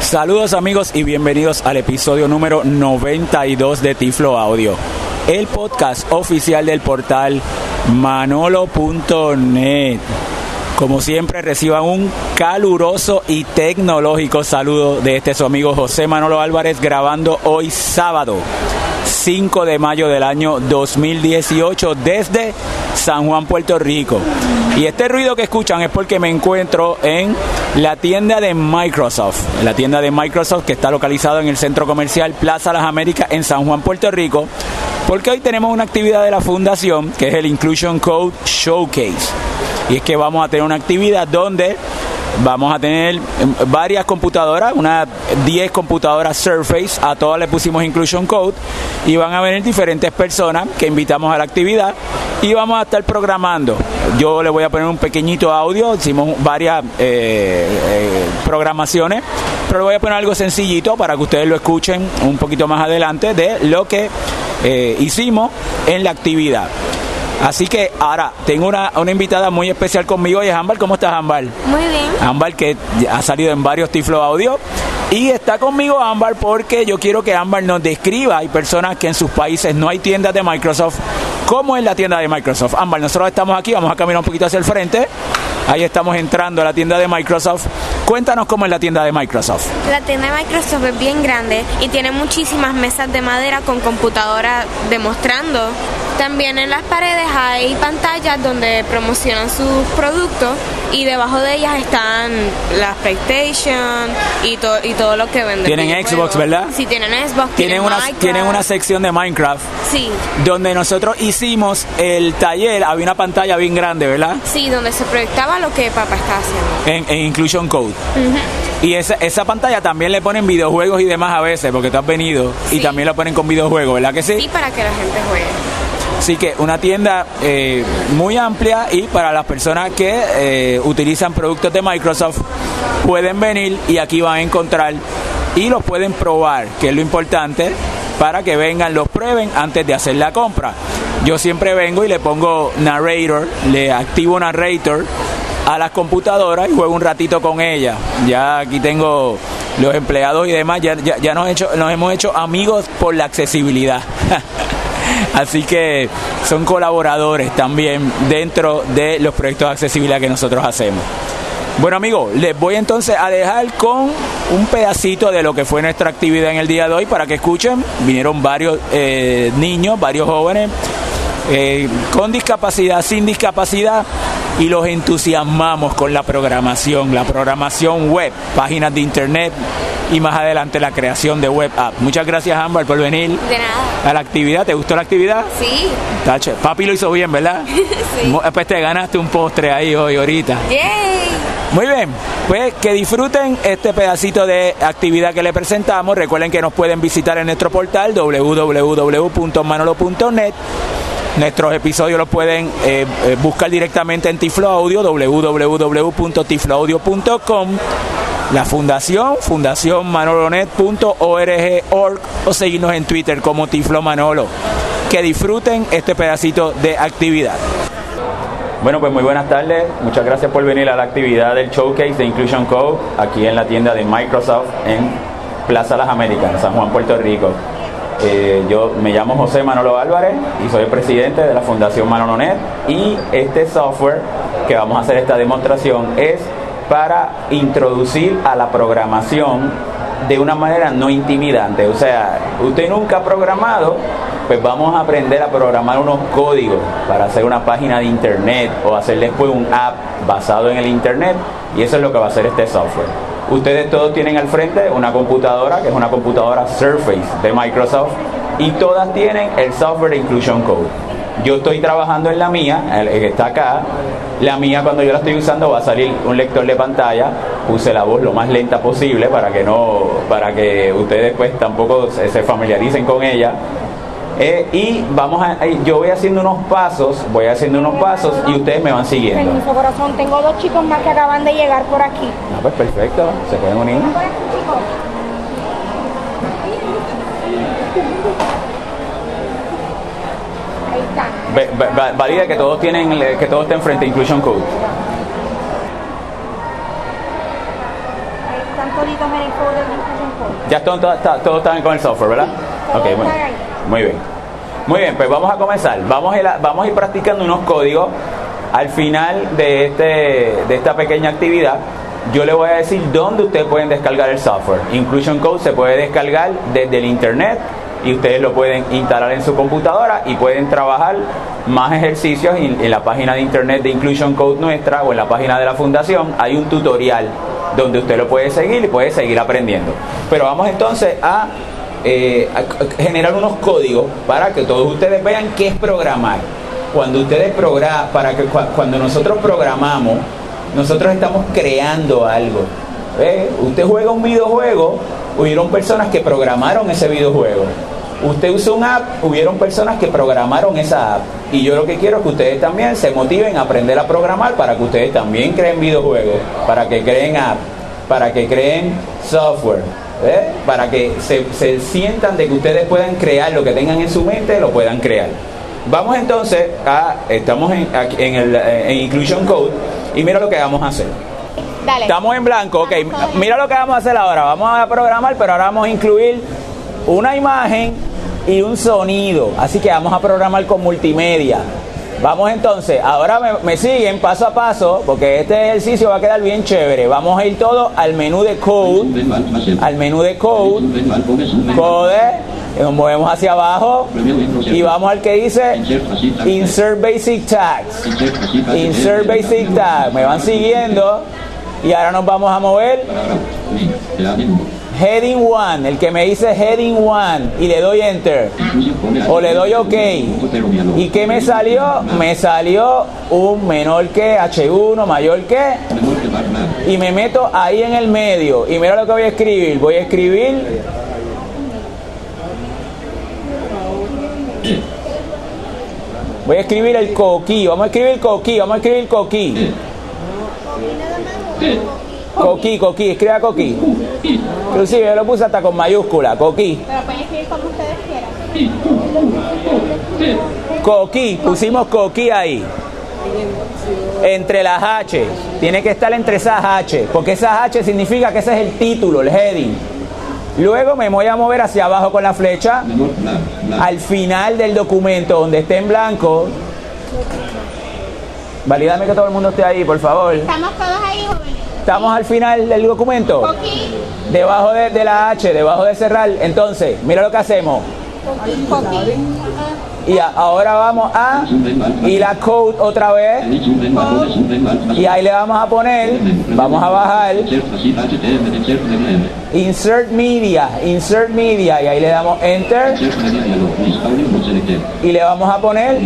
Saludos amigos y bienvenidos al episodio número 92 de Tiflo Audio, el podcast oficial del portal manolo.net. Como siempre reciban un caluroso y tecnológico saludo de este su amigo José Manolo Álvarez grabando hoy sábado 5 de mayo del año 2018 desde San Juan, Puerto Rico. Y este ruido que escuchan es porque me encuentro en la tienda de Microsoft, la tienda de Microsoft que está localizado en el centro comercial Plaza Las Américas en San Juan, Puerto Rico, porque hoy tenemos una actividad de la fundación que es el Inclusion Code Showcase. Y es que vamos a tener una actividad donde Vamos a tener varias computadoras, unas 10 computadoras Surface, a todas le pusimos Inclusion Code. Y van a venir diferentes personas que invitamos a la actividad. Y vamos a estar programando. Yo le voy a poner un pequeñito audio, hicimos varias eh, eh, programaciones, pero le voy a poner algo sencillito para que ustedes lo escuchen un poquito más adelante de lo que eh, hicimos en la actividad. Así que ahora tengo una, una invitada muy especial conmigo y es Ámbar. ¿Cómo estás, Ámbar? Muy bien. Ámbar que ha salido en varios Tiflo Audio. Y está conmigo Ámbar porque yo quiero que Ámbar nos describa. Hay personas que en sus países no hay tiendas de Microsoft. ¿Cómo es la tienda de Microsoft? Ámbar, nosotros estamos aquí, vamos a caminar un poquito hacia el frente. Ahí estamos entrando a la tienda de Microsoft. Cuéntanos cómo es la tienda de Microsoft. La tienda de Microsoft es bien grande y tiene muchísimas mesas de madera con computadoras demostrando. También en las paredes hay pantallas donde promocionan sus productos y debajo de ellas están las PlayStation y, to- y todo lo que venden. Tienen. Xbox, ¿verdad? Sí, tienen Xbox. Tienen una, Minecraft. tienen una sección de Minecraft Sí, donde nosotros hicimos el taller. Había una pantalla bien grande, ¿verdad? sí, donde se proyectaba lo que papá estaba haciendo. En, en Inclusion Code. Y esa, esa pantalla también le ponen videojuegos y demás a veces, porque tú has venido y también lo ponen con videojuegos, ¿verdad que sí? Sí, para que la gente juegue. Así que una tienda eh, muy amplia y para las personas que eh, utilizan productos de Microsoft pueden venir y aquí van a encontrar y los pueden probar, que es lo importante para que vengan, los prueben antes de hacer la compra. Yo siempre vengo y le pongo narrator, le activo narrator a las computadoras y juego un ratito con ellas. Ya aquí tengo los empleados y demás, ya, ya, ya nos, hecho, nos hemos hecho amigos por la accesibilidad. Así que son colaboradores también dentro de los proyectos de accesibilidad que nosotros hacemos. Bueno amigos, les voy entonces a dejar con un pedacito de lo que fue nuestra actividad en el día de hoy para que escuchen. Vinieron varios eh, niños, varios jóvenes eh, con discapacidad, sin discapacidad y los entusiasmamos con la programación, la programación web, páginas de internet y más adelante la creación de web app. Muchas gracias Ámbar por venir De nada. a la actividad. ¿Te gustó la actividad? Sí. Tache, Papi lo hizo bien, ¿verdad? Sí. Pues te ganaste un postre ahí hoy, ahorita. ¡Yay! Muy bien, pues que disfruten este pedacito de actividad que le presentamos. Recuerden que nos pueden visitar en nuestro portal www.manolo.net. Nuestros episodios los pueden eh, eh, buscar directamente en Tiflo Audio, www.tifloaudio.com. La fundación, fundacionmanolonet.org org, o seguirnos en Twitter como Tiflo Manolo. Que disfruten este pedacito de actividad. Bueno, pues muy buenas tardes. Muchas gracias por venir a la actividad del Showcase de Inclusion Code aquí en la tienda de Microsoft en Plaza Las Américas, en San Juan, Puerto Rico. Eh, yo me llamo José Manolo Álvarez y soy el presidente de la Fundación Manolonet y este software que vamos a hacer esta demostración es para introducir a la programación de una manera no intimidante. O sea, usted nunca ha programado, pues vamos a aprender a programar unos códigos para hacer una página de internet o hacer después un app basado en el internet y eso es lo que va a hacer este software. Ustedes todos tienen al frente una computadora que es una computadora Surface de Microsoft y todas tienen el software Inclusion Code. Yo estoy trabajando en la mía, el que está acá. La mía cuando yo la estoy usando va a salir un lector de pantalla. Puse la voz lo más lenta posible para que no, para que ustedes pues tampoco se, familiaricen con ella. Eh, y vamos a, eh, yo voy haciendo unos pasos, voy haciendo unos pasos y ustedes me van siguiendo. Permiso, corazón. Tengo dos chicos más que acaban de llegar por aquí. Ah, pues perfecto, se pueden unir. Por aquí, chicos. Ahí están. Ve- va- va- valida que todos tienen, que todos estén frente a Inclusion Code. Ahí están. Ya todos está, todo están con el software, ¿verdad? Todo Ok, muy, muy bien. Muy bien, pues vamos a comenzar. Vamos a ir, a- vamos a ir practicando unos códigos. Al final de, este, de esta pequeña actividad, yo le voy a decir dónde ustedes pueden descargar el software. Inclusion Code se puede descargar desde el internet y ustedes lo pueden instalar en su computadora y pueden trabajar más ejercicios en, la página de internet de Inclusion Code nuestra o en la página de la fundación. Hay un tutorial donde usted lo puede seguir y puede seguir aprendiendo. Pero vamos entonces a eh, a- generar unos códigos para que todos ustedes vean qué es programar. Cuando ustedes programan, para que cua- cuando nosotros programamos, nosotros estamos creando algo. Usted juega un videojuego, hubieron personas que programaron ese videojuego. Usted usa un app, hubieron personas que programaron esa app. Y yo lo que quiero es que ustedes también se motiven a aprender a programar para que ustedes también creen videojuegos, para que creen app, para que creen software. ¿eh? para que se, se sientan de que ustedes puedan crear lo que tengan en su mente, lo puedan crear. Vamos entonces a, estamos en, en el eh, en Inclusion Code y mira lo que vamos a hacer. Dale. Estamos en blanco, ok. Mira lo que vamos a hacer ahora. Vamos a programar, pero ahora vamos a incluir una imagen y un sonido. Así que vamos a programar con multimedia. Vamos entonces, ahora me, siguen paso a paso, porque este ejercicio va a quedar bien chévere. Vamos a ir todo al menú de code, al menú de code, code, nos movemos hacia abajo y vamos al que dice Insert Basic Tags. Insert Basic Tag. Me van siguiendo y ahora nos vamos a mover Heading 1, el que me dice Heading 1 y le doy Enter. O le doy OK. ¿Y qué me salió? Me salió un menor que H1, mayor que. Y me meto ahí en el medio. Y mira lo que voy a escribir. Voy a escribir. Voy a escribir el coquí, vamos a escribir coquí, vamos a escribir coquí. Coquí, coquí, escriba coquí. Inclusive yo lo puse hasta con mayúscula, coquí. Pero pueden escribir como ustedes quieran. Coquí, pusimos coquí ahí. Entre las H. Tiene que estar entre esas H. Porque esas H significa que ese es el título, el heading. Luego me voy a mover hacia abajo con la flecha. Al final del documento, donde esté en blanco. Valídame que todo el mundo esté ahí, por favor. Estamos todos ahí, jóvenes. Estamos al final del documento. Debajo de, la H, debajo de cerrar. Entonces, mira lo que hacemos. Y ahora vamos a y la code otra vez. Y ahí le vamos a poner, vamos a bajar, insert media, insert media. Y ahí le damos enter y le vamos a poner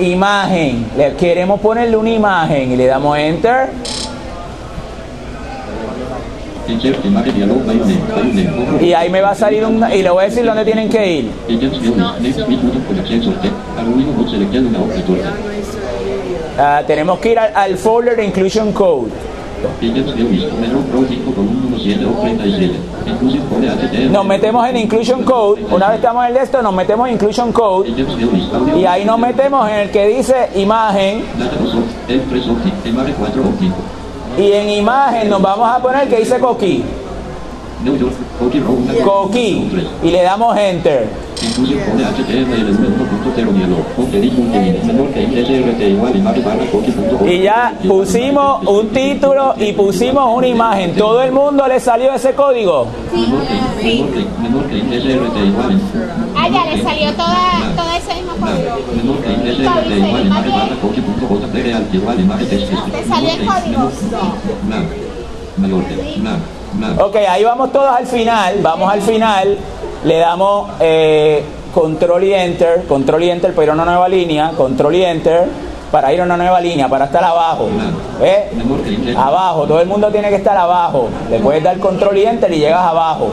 imagen. Le queremos ponerle una imagen y le damos enter. Y ahí me va a salir un, y le voy a decir dónde tienen que ir. Ah, tenemos que ir al, al folder de Inclusion Code. Nos metemos en Inclusion Code. Una vez estamos en esto, nos metemos en Inclusion Code. Y ahí nos metemos en el que dice imagen. Y en imagen nos vamos a poner que dice coquí. Coquí. Y le damos enter. Y ya pusimos un título y pusimos una imagen. ¿Todo el mundo le salió ese código? Ah, ya le salió toda, todo Ok, ahí vamos todos al final. Vamos al final. Le damos eh, control y enter. Control y enter para ir a una nueva línea. Control y enter para ir a una nueva línea. Para estar abajo. ¿Ve? Abajo. Todo el mundo tiene que estar abajo. Le puedes dar control y enter y llegas abajo.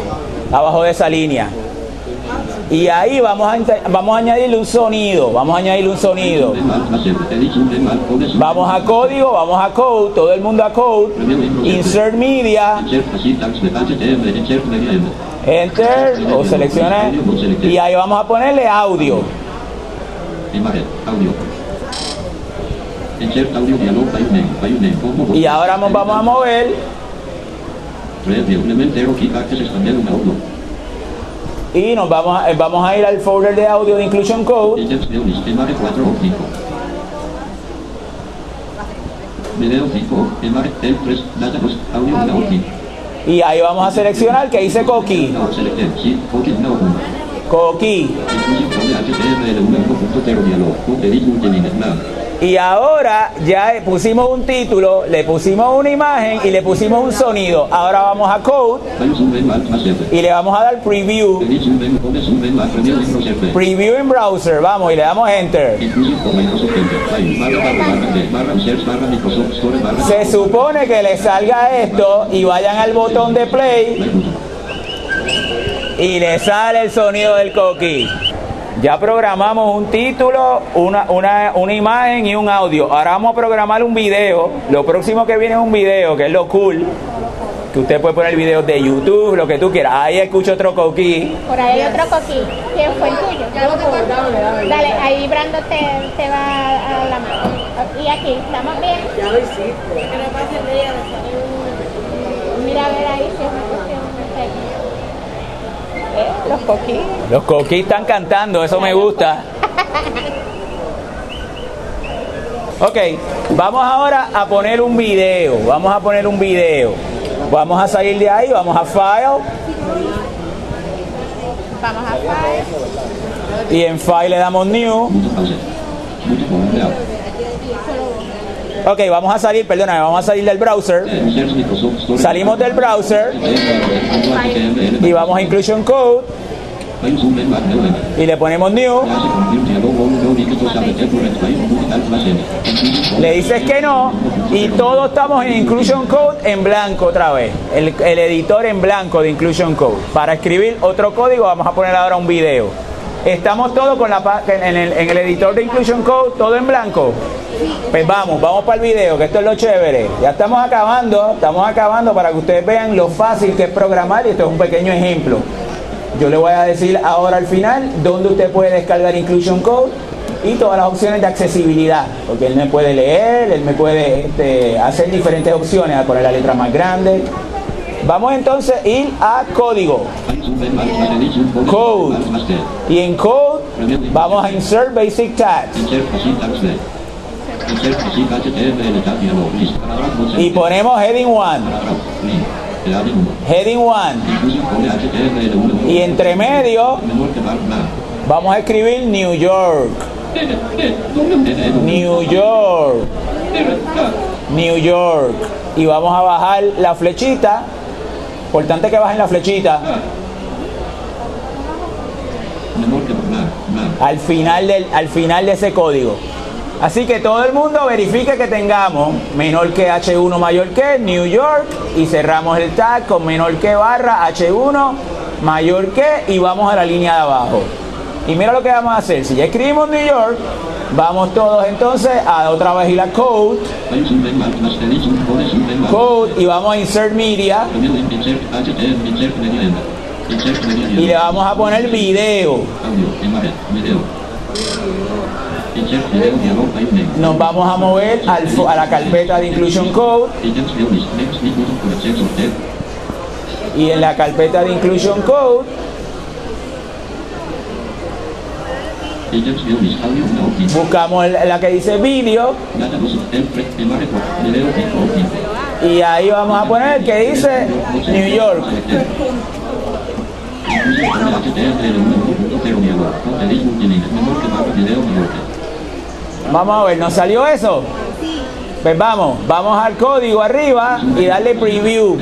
Abajo de esa línea. Y ahí vamos a, vamos a añadirle un sonido. Vamos a añadirle un sonido. Vamos a código, vamos a code, todo el mundo a code. Insert media, enter o seleccione. Y ahí vamos a ponerle audio. Y ahora vamos a mover Y nos vamos a, vamos a ir al folder de audio de Inclusion Code. Items de un esquema de 4 o 5. Video 5, Emare, el 3, Data Post, Audio 1 o 5. Y ahí vamos a seleccionar que dice Coqui. No, selected, sí, Cookie, no, 1. Coqui. Inclusion Code HTML 1.0 diálogo, edit multiline, nada. Y ahora ya pusimos un título, le pusimos una imagen y le pusimos un sonido. Ahora vamos a Code y le vamos a dar Preview. Preview en browser, vamos y le damos Enter. Se supone que le salga esto y vayan al botón de play y le sale el sonido del coqui. Ya programamos un título, una, una, una imagen y un audio. Ahora vamos a programar un video. Lo próximo que viene es un video, que es lo cool. Que usted puede poner videos de YouTube, lo que tú quieras. Ahí escucho otro coqui. Por ahí hay otro coquí. ¿Quién fue el tuyo? Dale, ahí Brando te, te va a la mano. Y aquí, ¿estamos bien? Ya lo hiciste. Mira a ver ahí si es una cuestión técnica. Los coquí. Están cantando, eso me gusta. Ok, vamos ahora a poner un video. Vamos a poner un video. Vamos a salir de ahí, vamos a File Vamos a File. y en File le damos New. Ok, vamos a salir, perdóname, vamos a salir del browser. Salimos del browser y vamos a Inclusion Code y le ponemos New. Le dices que no y todos estamos en Inclusion Code en blanco otra vez. El, el editor en blanco de Inclusion Code. Para escribir otro código vamos a poner ahora un video. Estamos todos con la en el, en el editor de Inclusion Code, todo en blanco. Pues vamos, vamos para el video, que esto es lo chévere. Ya estamos acabando, estamos acabando para que ustedes vean lo fácil que es programar y esto es un pequeño ejemplo. Yo le voy a decir ahora al final dónde usted puede descargar Inclusion Code y todas las opciones de accesibilidad, porque él me puede leer, él me puede este, hacer diferentes opciones, a poner la letra más grande. Vamos entonces a ir a código. Code. Y en code vamos a insert basic tags y ponemos heading 1, Parágrafo, link. Heading uno. heading 1 Inclusion con HTML 1. y entre medio vamos a escribir New York, New York, New York y vamos a bajar la flechita. Importante que bajen la flechita al final del al final de ese código. Así que todo el mundo verifique que tengamos menor que H1 mayor que New York y cerramos el tag con menor que barra H1 mayor que y vamos a la línea de abajo. Y mira lo que vamos a hacer. Si ya escribimos New York, vamos todos entonces a otra vez ir a code, code y vamos a. Insert media y le vamos a poner video. Nos vamos a mover a la carpeta de Inclusion Code y en la carpeta de Inclusion Code buscamos la que dice video Data luz, tab, pre, imagen, cuatro, video, cinco o cinco. y ahí vamos a poner el que dice New York. Vamos a ver, ¿nos salió eso? Pues vamos, vamos al código arriba y darle preview.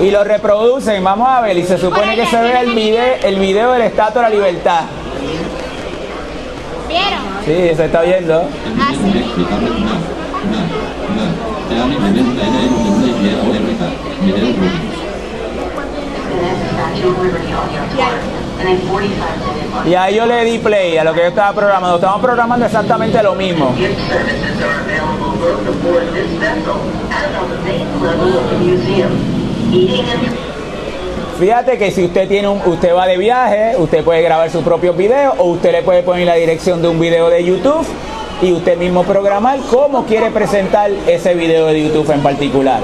Y lo reproducen, vamos a ver, y se supone que se ve el video, el video del Estatua de la Libertad. ¿Vieron? Sí, se está viendo. Ah, sí. De. Y ahí yo le di play a lo que yo estaba programando. Estamos programando exactamente lo mismo. Fíjate que si usted tiene un, usted va de viaje, usted puede grabar sus propios videos o usted le puede poner la dirección de un video de YouTube y usted mismo programar cómo quiere presentar ese video de YouTube en particular.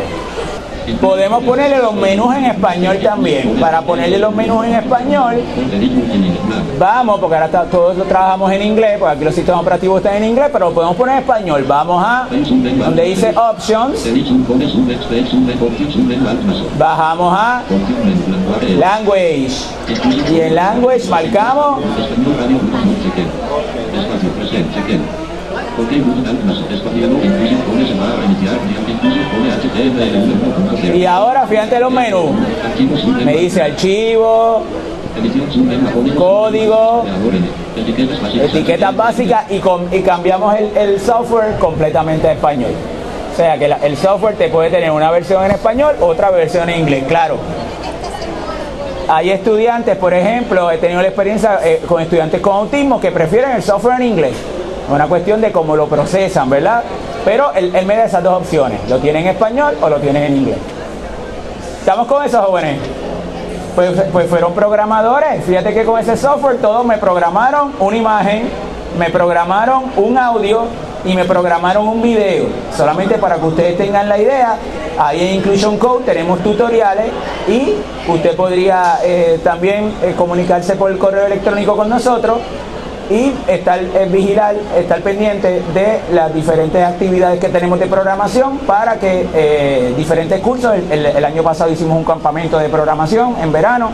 Podemos ponerle los menús en español también. Para ponerle los menús en español, vamos, porque ahora todos trabajamos en inglés, porque aquí los sistemas operativos están en inglés, pero lo podemos poner en español. Vamos a donde dice Options, bajamos a Language y en Language marcamos y ahora fíjate los menús. Me dice archivo, código, etiquetas básicas, y, com- y cambiamos el, el software completamente a español. O sea que la- el software te puede tener una versión en español, otra versión en inglés, claro. Hay estudiantes, por ejemplo, he tenido la experiencia eh, con estudiantes con autismo que prefieren el software en inglés. Una cuestión de cómo lo procesan, ¿verdad? Pero él, él me da esas dos opciones. Lo tiene en español o lo tiene en inglés. ¿Estamos con eso, jóvenes? Pues, pues fueron programadores. Fíjate que con ese software todos me programaron una imagen, me programaron un audio y me programaron un video. Solamente para que ustedes tengan la idea, ahí en Inclusion Code tenemos tutoriales y usted podría eh, también eh, comunicarse por el correo electrónico con nosotros y estar eh, vigilar, estar pendiente de las diferentes actividades que tenemos de programación para que eh, diferentes cursos, el, año pasado hicimos un campamento de programación en verano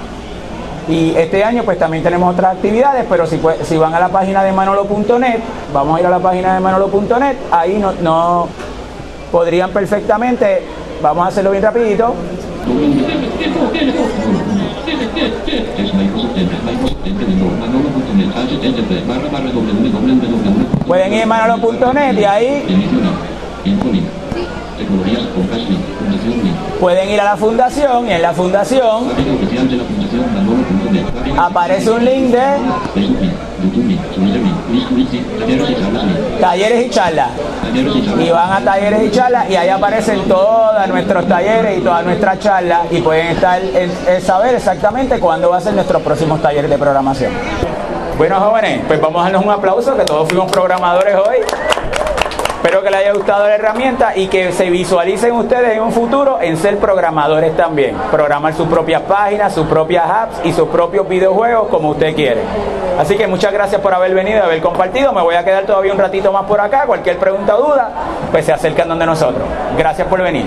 y este año pues también tenemos otras actividades, pero si, pues, si van a la página de manolo.net, vamos a ir a la página de manolo.net, ahí no, no podrían perfectamente, vamos a hacerlo bien rapidito, Pueden ir a manolo.net y ahí pueden ir a la fundación y en la fundación aparece un link de Talleres y charlas y van a talleres y charlas y ahí aparecen todos nuestros talleres y todas nuestras charlas y pueden estar en, en saber exactamente cuándo va a ser nuestros próximos talleres de programación. Bueno jóvenes, pues vamos a darnos un aplauso que todos fuimos programadores hoy. Espero que les haya gustado la herramienta y que se visualicen ustedes en un futuro en ser programadores también. Programar sus propias páginas, sus propias apps y sus propios videojuegos como usted quiere. Así que muchas gracias por haber venido y haber compartido. Me voy a quedar todavía un ratito más por acá. Cualquier pregunta o duda, pues se acercan donde nosotros. Gracias por venir.